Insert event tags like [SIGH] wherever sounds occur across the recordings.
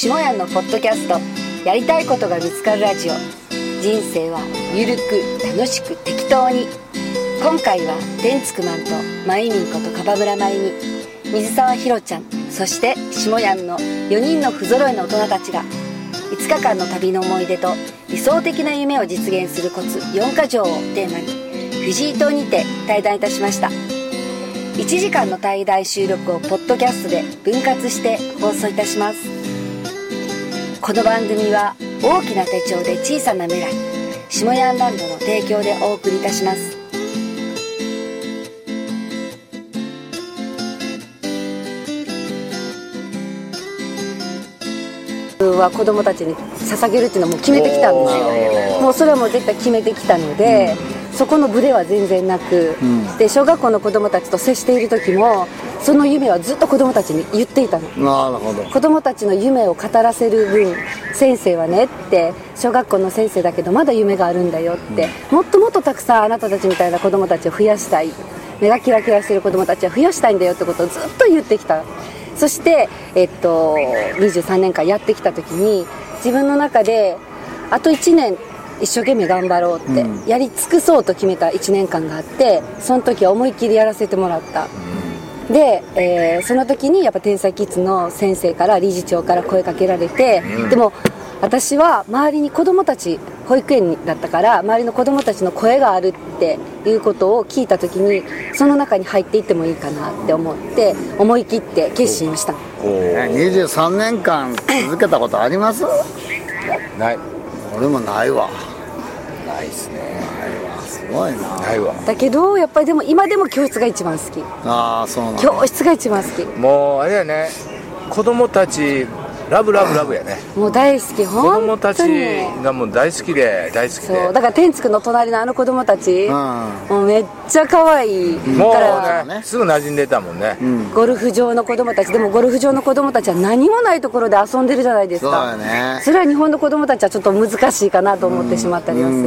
下屋のポッドキャストやりたいことが見つかるラジオ。人生はゆるく楽しく適当に。今回は天竺マンとマイミンことカバ村舞に水沢ひろちゃんそして下屋の4人の不揃いの大人たちが5日間の旅の思い出と理想的な夢を実現するコツ4か条をテーマに藤井島にて対談いたしました。1時間の対談収録をポッドキャストで分割して放送いたします。この番組は大きな手帳で小さな未来下ヤンランドの提供でお送りいたします。は子供たちに捧げるっていうのはもう決めてきたんですよ。もうそれはもう絶対決めてきたので、うん、そこのブレは全然なく、うん、で小学校の子供たちと接している時もその夢はずっと子供たちに言っていたの。なるほど。子供たちの夢を語らせる分先生はねって小学校の先生だけどまだ夢があるんだよって、うん、もっともっとたくさんあなたたちみたいな子供たちを増やしたい。目がキラキラしてる子供たちは増やしたいんだよってことをずっと言ってきた。そして、えっと、23年間やってきた時に自分の中であと1年一生懸命頑張ろうって、うん、やり尽くそうと決めた1年間があってその時は思いっきりやらせてもらった、うん、で、えー、その時にやっぱ天才キッズの先生から理事長から声かけられて、うん、でも私は周りに子供たち保育園だったから周りの子供たちの声があるっていうことを聞いた時にその中に入っていってもいいかなって思って思い切って決心をした。23年間続けたことあります？ない。俺もないわ。ないっすね。ないわ。すごいな。ないわ。だけどやっぱりでも今でも教室が一番好き。ああそうなん教室が一番好き。もうあれやね。子供たちラブラブラブやね。もう大好き子供たちがもう大好きで大好きで。そう。だから天竺の隣のあの子供たち、うん、もうめっちゃ可愛いもうねすぐ馴染んでたもんね、うん、ゴルフ場の子供たち。でもゴルフ場の子供たちは何もないところで遊んでるじゃないですか。そうね。それは日本の子供たちはちょっと難しいかなと思ってしまったりはする。う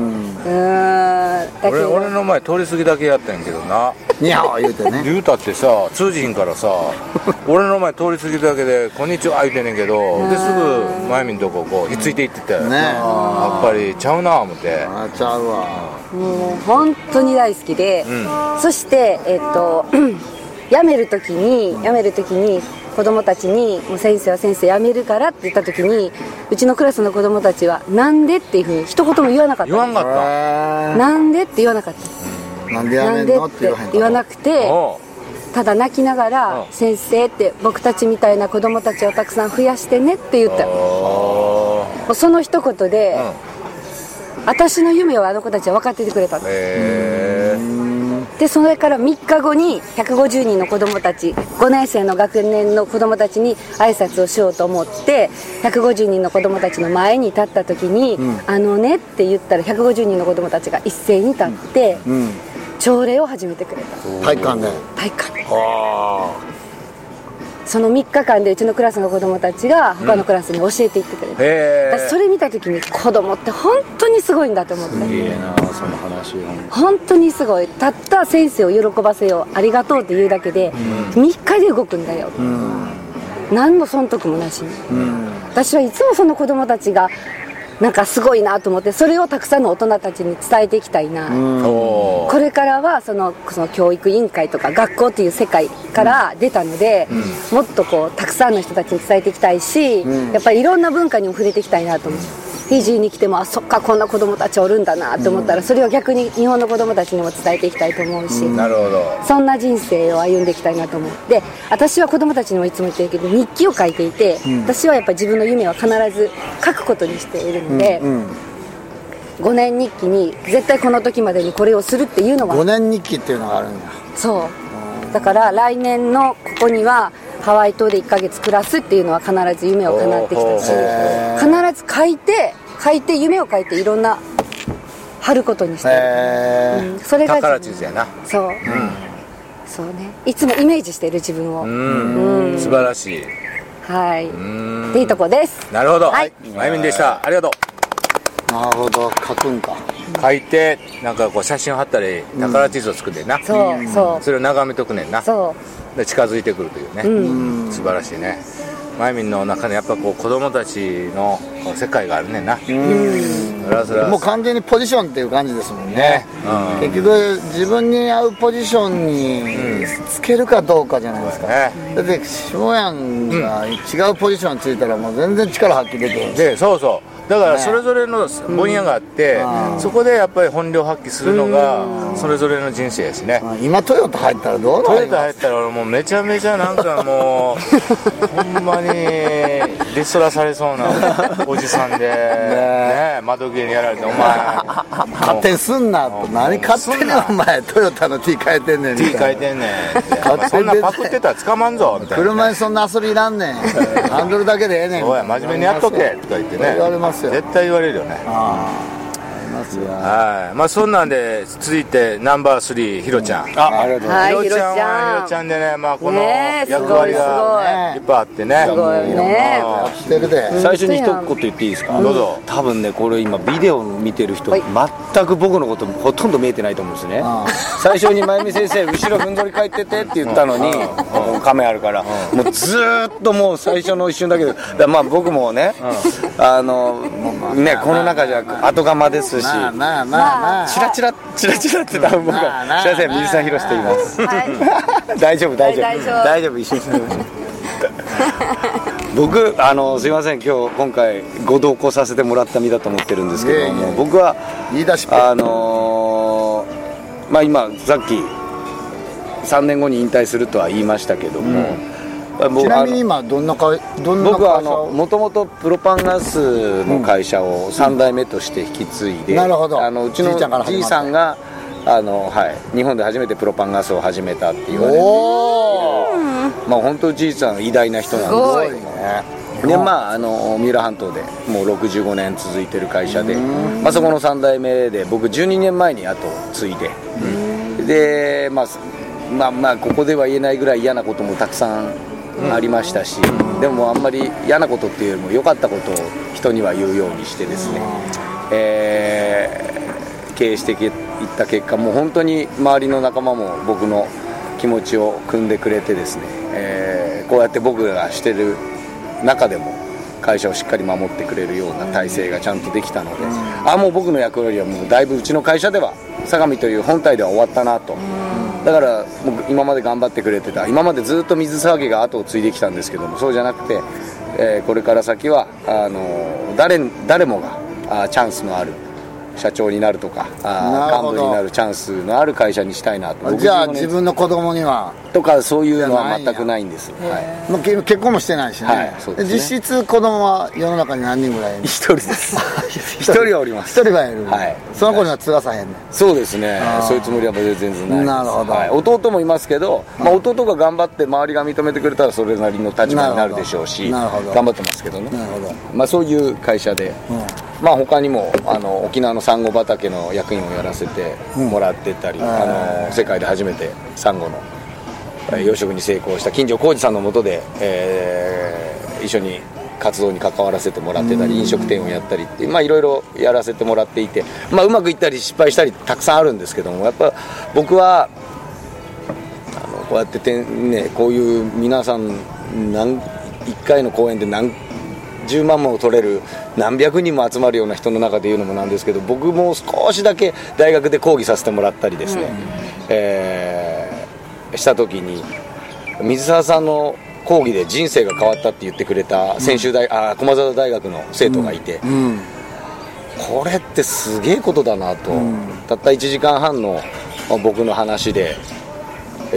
ん俺俺の前通り過ぎだけやったんやけどな。にゃー言うてね。言うたってさ通じひんからさ [LAUGHS] 俺の前通り過ぎだけで「こんにちは」言うてんねんけどですぐ真由美のとここうひっついていってたよ。ねやっぱりちゃうな思って。あちゃうわ。もう本当に大好きで、うん、そしてえっと [CLEARS THROAT] 辞める時に辞める時に子供たちに「もう先生は先生辞めるから」って言った時にうちのクラスの子供たちは「なんで?」っていうふうに一言も言わなかった。言わんかった。なんでって言わなかった。なんでやめんの？って言わなくてた。だ泣きながら「先生」って僕たちみたいな子供たちをたくさん増やしてねって言った。その一言で、私の夢をあの子たちは分かっててくれたんですでそれから3日後に150人の子どもたち5年生の学年の子どもたちに挨拶をしようと思って150人の子どもたちの前に立った時に「うん、あのね」って言ったら150人の子どもたちが一斉に立って、うん、朝礼を始めてくれた。体育館で。体育館でその3日間でうちのクラスの子供たちが他のクラスに教えていってくれて、うん、それ見た時に子供って本当にすごいんだと思って。すげえなその話本当にすごい。たった先生を喜ばせようありがとうって言うだけで、うん、3日で動くんだよ、うん、何の損得もなしに、うん、私はいつもその子供たちがなんかすごいなと思ってそれをたくさんの大人たちに伝えていきたいな、これからはそのその教育委員会とか学校っていう世界から出たので、もっとこうたくさんの人たちに伝えていきたいし、やっぱりいろんな文化にも触れていきたいなと思って。フィジーに来てもあそっかこんな子供たちおるんだなと思ったら、それを逆に日本の子供たちにも伝えていきたいと思うし、なるほど。そんな人生を歩んでいきたいなと思って私は子供たちにもいつも言ってるけど日記を書いていて、私はやっぱり自分の夢は必ず書くことにしているので、うんうん。5年日記に絶対この時までにこれをするっていうのが5年日記っていうのがあるんだ。そう。だから来年のここにはハワイ島で1ヶ月暮らすっていうのは必ず夢を叶ってきたし必ず書いて書いて夢を書いていろんな貼ることにしてる、うん、それが宝地図やな。そう、うん、そうね。いつもイメージしている自分を。うん。素晴らしい。はい。っていいとこです。なるほど。はい。まゆみんでした。ありがとう。なるほど。書くんか。書いてなんかこう写真を貼ったり宝地図を作ってんな、そうそう。それを眺めとくねんな。そうで近づいてくるというね、うん、素晴らしいね。マイミンの中にやっぱこう子供たちの世界があるねんな。もう完全にポジションっていう感じですもんね。ね。うん。結局自分に合うポジションにつけるかどうかじゃないですか、ねだって下やんが違うポジションについたらもう全然力発揮できへんし。でそうそうだからね。それぞれの分野があって、うん。そこでやっぱり本領発揮するのがそれぞれの人生やしね、あ今トヨタ入ったらどうなトるヨタ入ったら俺もうめちゃめちゃなんかもう [LAUGHS] ほんまにリストラされそうなおじさんで、ね。窓際にやられてお前。勝手にすんなと。何勝手にお前トヨタの T 変えてんねんみ T たいな。書いてんねん。そんなパクってたら捕まんぞみたいな。車にそんな遊びいらんねん。ハンドルだけでええねん。おい真面目にやっとけとか言ってね。言われますよ。絶対言われるよねますよ。はい。まあそんなんで続いてナンバー3ひろちゃん。あありがとうございます。はいひろちゃん。ひろちゃんはひろちゃんでねまあこの役割すごい。がいっぱいあってね。すごいね。やってるで最初に一言言っていいですか？どうぞ。多分ねこれ今ビデオ見てる人はい。全く僕のことほとんど見えてないと思うんですね。あ最初に真由美先生後ろふんぞり返っててって言ったのにカメあるからもうずーっともう最初の一瞬だけどまあ僕もねあのねこの中じゃ後釜ですしまあまあまあまあ。チラチラチラチラって多分僕まあまあはすいません水沢宏と言います。はい。[LAUGHS] 大丈夫大丈夫。大丈夫。一緒に。僕あのすいません今日今回ご同行させてもらった身だと思ってるんですけども僕はあのーまあ今さっき3年後に引退するとは言いましたけども、まあ僕ちなみに今どんな会どんな僕はあのもともとプロパンガスの会社を3代目として引き継いで、なるほど。あのうちのじいさんがあの、はい、日本で初めてプロパンガスを始めたって言われてまあ本当じいさんは偉大な人なんですすごいでまああの三浦半島でもう65年続いてる会社で、まあ、そこの3代目で僕12年前に後を継いで、で、まあ、まあまあここでは言えないぐらい嫌なこともたくさんありましたし、でもあんまり嫌なことっていうよりも良かったことを人には言うようにしてですね、えー経営していった結果もう本当に周りの仲間も僕の気持ちを汲んでくれてですね、えーこうやって僕がしてる中でも会社をしっかり守ってくれるような体制がちゃんとできたので、あもう僕の役割はもうだいぶうちの会社では相模という本体では終わったなと、だから僕今まで頑張ってくれてた今までずっと水騒ぎが後を継いできたんですけどもそうじゃなくて、えーこれから先はあの誰誰もがあチャンスのある社長になるとかあ幹部になるチャンスのある会社にしたいなと。じゃあ65年自分の子供には、とかそういうのは全くないんです、はい、まあ、け結婚もしてないしね,、はいそうですね。実質子供は世の中に何人ぐらい一人です。一人。はおります。一人はいる、はい。その子には継がさへんねん。そうですね。そういうつもりは全然ないなるほど。はい、弟もいますけど、まあ、弟が頑張って周りが認めてくれたらそれなりの立場になるでしょうし頑張ってますけどね。なるほど。まあ、そういう会社で、まあ他にもあの沖縄のサンゴ畑の役員をやらせてもらってたり、あの世界で初めてサンゴのえー養殖に成功した金城浩二さんのもとで、えー一緒に活動に関わらせてもらってたり飲食店をやったりってまあいろいろやらせてもらっていて、まあ、うまくいったり失敗したりたくさんあるんですけどもやっぱ僕はあのこうやっててん、ね、こういう皆さん何1回の公演で何10万も取れる何百人も集まるような人の中で言うのもなんですけど僕も少しだけ大学で講義させてもらったりですね、えーした時に水沢さんの講義で人生が変わったって言ってくれた専修大、あ駒澤大学の生徒がいて、うん。これってすげえことだなと、たった1時間半のまあ僕の話で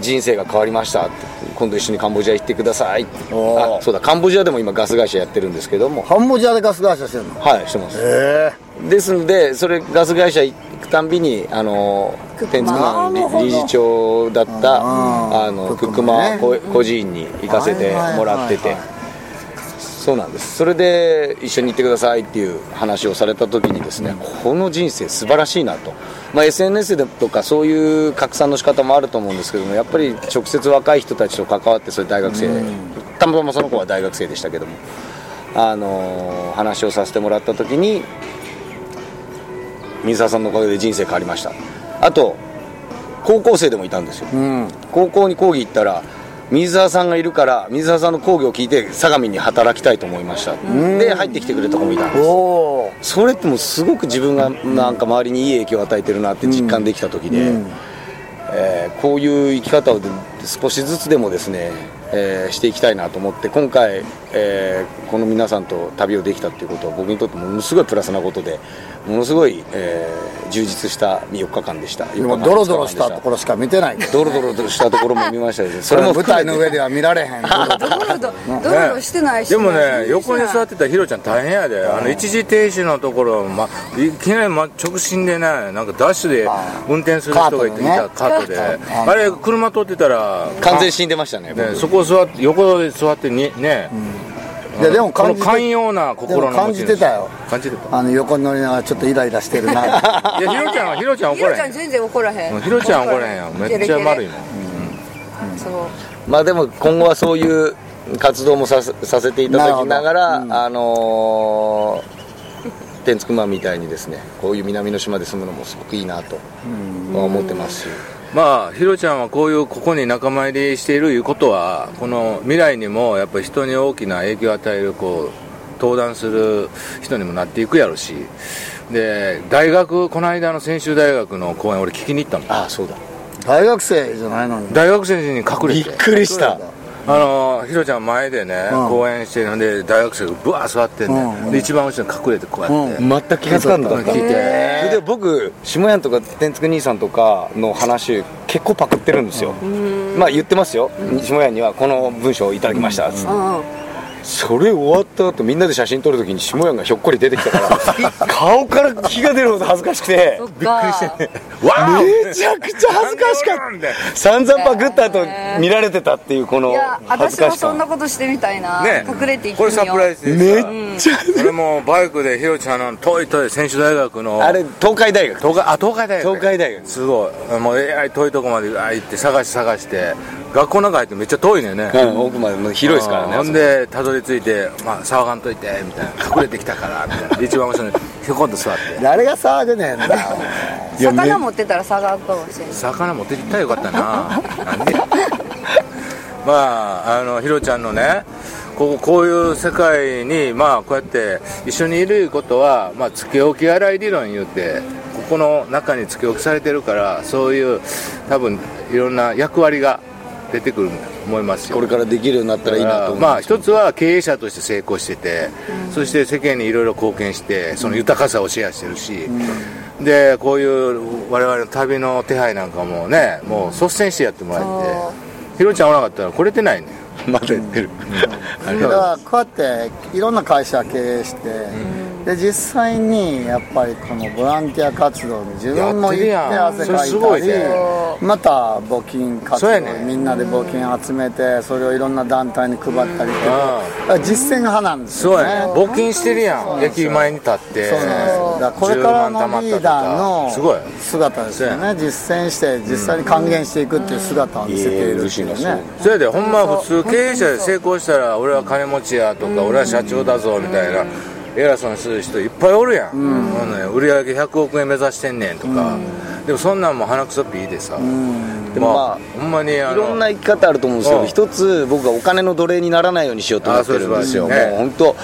人生が変わりました今度一緒にカンボジア行ってくださいあそうだ。カンボジアでも今ガス会社やってるんですけども。カンボジアでガス会社してるの？はいしてます。えですのでそれガス会社行くたんびにあの天竺マン。理理事長だったあのクックマ孤児院に行かせてもらってて。そうなんです。それで一緒に行ってくださいっていう話をされた時にですね、この人生素晴らしいなと、まあ、SNS でとかそういう拡散の仕方もあると思うんですけどもやっぱり直接若い人たちと関わってそれ大学生、たまたまその子は大学生でしたけども。あのー話をさせてもらった時に水沢さんのおかげで人生変わりました。あと高校生でもいたんですよ。うん。高校に講義行ったら水沢さんがいるから水沢さんの講義を聞いて相模に働きたいと思いました。で入ってきてくれた子もいたんです。それってもうすごく自分がなんか周りにいい影響を与えてるなって実感できた時で、えーこういう生き方をで少しずつでもですね、えーしていきたいなと思って今回、えーこの皆さんと旅をできたっていうことは僕にとってものすごいプラスなことでものすごい、えー充実した4日間でした。でもドロドロしたところしか見てない。けどドロドロとしたところも見ましたしそ [LAUGHS] それも舞台の上では見られへん。[LAUGHS] ドロドロドロドロしてないしでもね横に座ってたヒロちゃん大変やで。あの一時停止のところ、ま、いきなり、ま、直進でねなんかダッシュで運転する人がいていたカートで。あれ車通ってたら完全に死んでましたねねそこを座って横で座ってにね、いやでも感じて寛容な心の感じてたよ。感じてた。あの横に乗りながらちょっとイライラしてるな。いやヒロちゃんはヒロちゃんヒロちゃん怒らへん全然怒らへうんんヒロちゃん怒らへんやん。めっちゃ丸いもん。そう。まあでも今後はそういう活動もさせさせていただきながらあのー天竺マンみたいにですねこういう南の島で住むのもすごくいいなと思ってますし、まあヒロちゃんはこういうここに仲間入りしているいうことはこの未来にもやっぱり人に大きな影響を与えるこう登壇する人にもなっていくやろし。で大学この間の専修大学の講演俺聞きに行ったもんああそうだ。大学生じゃないのに。大学生に隠れびってくりしたあのヒロちゃん前でね、うん。講演してるんで大学生がブワー座ってんね、で一番後ろに隠れてこうやって、全く気がつかんなかった。聞いて、それで僕下屋とか天竺兄さんとかの話結構パクってるんですよ。まあ言ってますよ。下屋にはこの文章をいただきました。っつってそれ終わった後みんなで写真撮るときに下屋がひょっこり出てきたから [LAUGHS] 顔から火が出るほど恥ずかしくて。そっか。わーめちゃくちゃ恥ずかしかった。散々パクった後見られてたっていうこの恥ずかしさ。もそんなことしてみたいな、ね。隠れていきこれサプライズめっちゃ。俺もバイクでヒロちゃんの遠い遠い専修大学のあれ東海大学。東海あ東海大学。東海大学。すごい。もうえらい遠いとこまであ行って探し探して学校の中入ってめっちゃ遠いのよね、うん奥まで広いですからねほんでたどり着いて、まあ、騒がんといてみたいな隠れてきたからみたいなで一番後ろにひょこんと座って。誰が騒ぐねんな。[LAUGHS] 魚持ってたら差があるかもしれない魚持ってきたらよかったな。なんでまああのヒロちゃんのねこうこういう世界にまあこうやって一緒にいるいうことは、まあ、つけ置き洗い理論言うてここの中につけ置きされてるからそういう多分いろんな役割が出てくると思いますよ。これからできるようになったらいいなと思うまあ一つは経営者として成功してて、そして世間にいろいろ貢献してその豊かさをシェアしてるし、でこういう我々の旅の手配なんかもねもう率先してやってもらそって。ひろちゃんおらなかったら来れてないね。まだ言ってるだからこうやっていろんな会社経営して、で実際にやっぱりこのボランティア活動に自分も行ってやってるやん汗かいそれすごいたりね。また募金活動ね。みんなで募金集めてそれをいろんな団体に配ったりとか実践派なんですよね。募金してるやん。駅前に立ってそうなんですよ。だからこれからのリーダーすごいの姿ですよね。実践して実際に還元していくっていう姿を見せているっていうね。それで。ほんま普通経営者で成功したら俺は金持ちやとか俺は社長だぞみたいな偉そうにする人いっぱいおるやん、ほん。ね売り上げ100億円目指してんねんとか、でもそんなんも鼻くそピーでさ、でもまあほんまにあのいろんな生き方あると思うんですけうん。ど一つ僕はお金の奴隷にならないようにしようと思ってるんですよ。あそうです。もう本当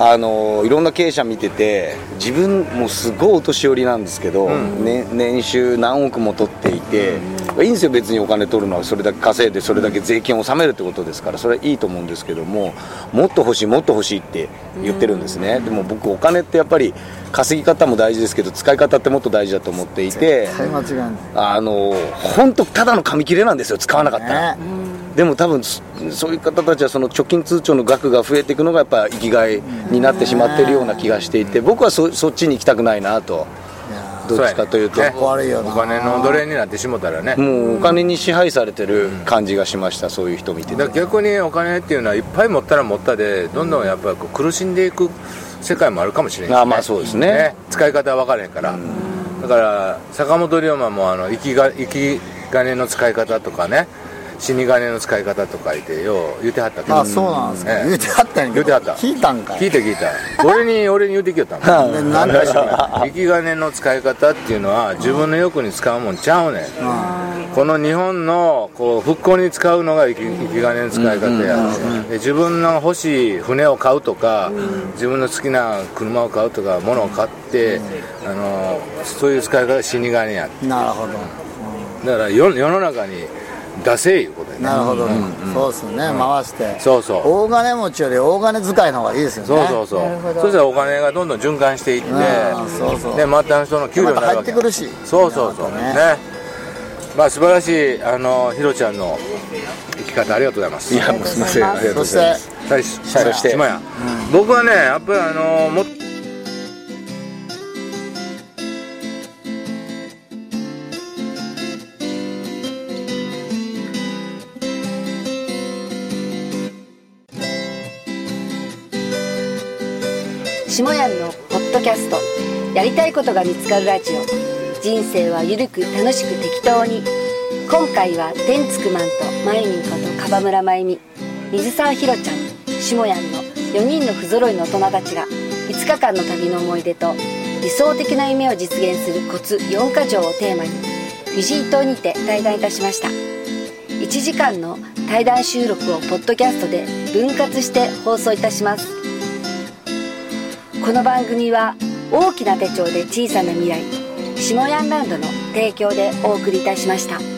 あのいろんな経営者見てて自分もすごいお年寄りなんですけど、ね年収何億も取っていて、いいんですよ別にお金取るのは。それだけ稼いでそれだけ税金を納めるってことですからそれはいいと思うんですけどももっと欲しいもっと欲しいって言ってるんですね、でも僕お金ってやっぱり稼ぎ方も大事ですけど使い方ってもっと大事だと思っていて絶対間違いない。あの本当ただの紙切れなんですよ使わなかったら、ねでも多分そそういう方たちはその貯金通帳の額が増えていくのがやっぱ生きがいになってしまっているような気がしていて僕はそそっちに行きたくないなと。どっちかというと。ね。お金の奴隷になってしもたらね、もうお金に支配されてる感じがしましたそういう人見てて逆にお金っていうのはいっぱい持ったら持ったでどんどんやっぱり苦しんでいく世界もあるかもしれない、あまあそうですね。使い方は分からへんから、だから坂本龍馬もあの生きが生き金の使い方とかね死に金の使い方とか言ってよう言ってはったけど。あそうなんですか、ええ言うてはったんや言うてはった。聞いたんかい。聞いた聞いた。俺に俺に言うてきよったも [LAUGHS] んでなんでしょう。ね生き金の使い方っていうのは自分の欲に使うもんちゃうねん。この日本のこう復興に使うのが生き生き金の使い方や。で自分の欲しい船を買うとか自分の好きな車を買うとか物を買ってあのそういう使い方が死に金やなるほど。だから世世の中に出せいうことやね。なるほど、そうですね、回して。そうそう。大金持ちより大金使いの方がいいですよね。そうそうそう。なるほど。そしたらお金がどんどん循環していってうんそうそう。でまたその給料になるわけまた入ってくるし。そうそうそう。ね。ね。まあ素晴らしいあのひろちゃんの生き方ありがとうございます。いやもうすいません。ありがとうそしございます。てはいそして。島屋。僕はねやっぱりあのもっ下やんのポッドキャストやりたいことが見つかるラジオ。人生はゆるく楽しく適当に。今回は天竺マンとまゆみんこと樺村まゆみ水沢ひろちゃん下やんの4人の不揃いの大人たちが5日間の旅の思い出と理想的な夢を実現するコツ4か条をテーマにフィジー島にて対談いたしました。1時間の対談収録をポッドキャストで分割して放送いたします。この番組は大きな手帳で小さな未来下ヤンランドの提供でお送りいたしました。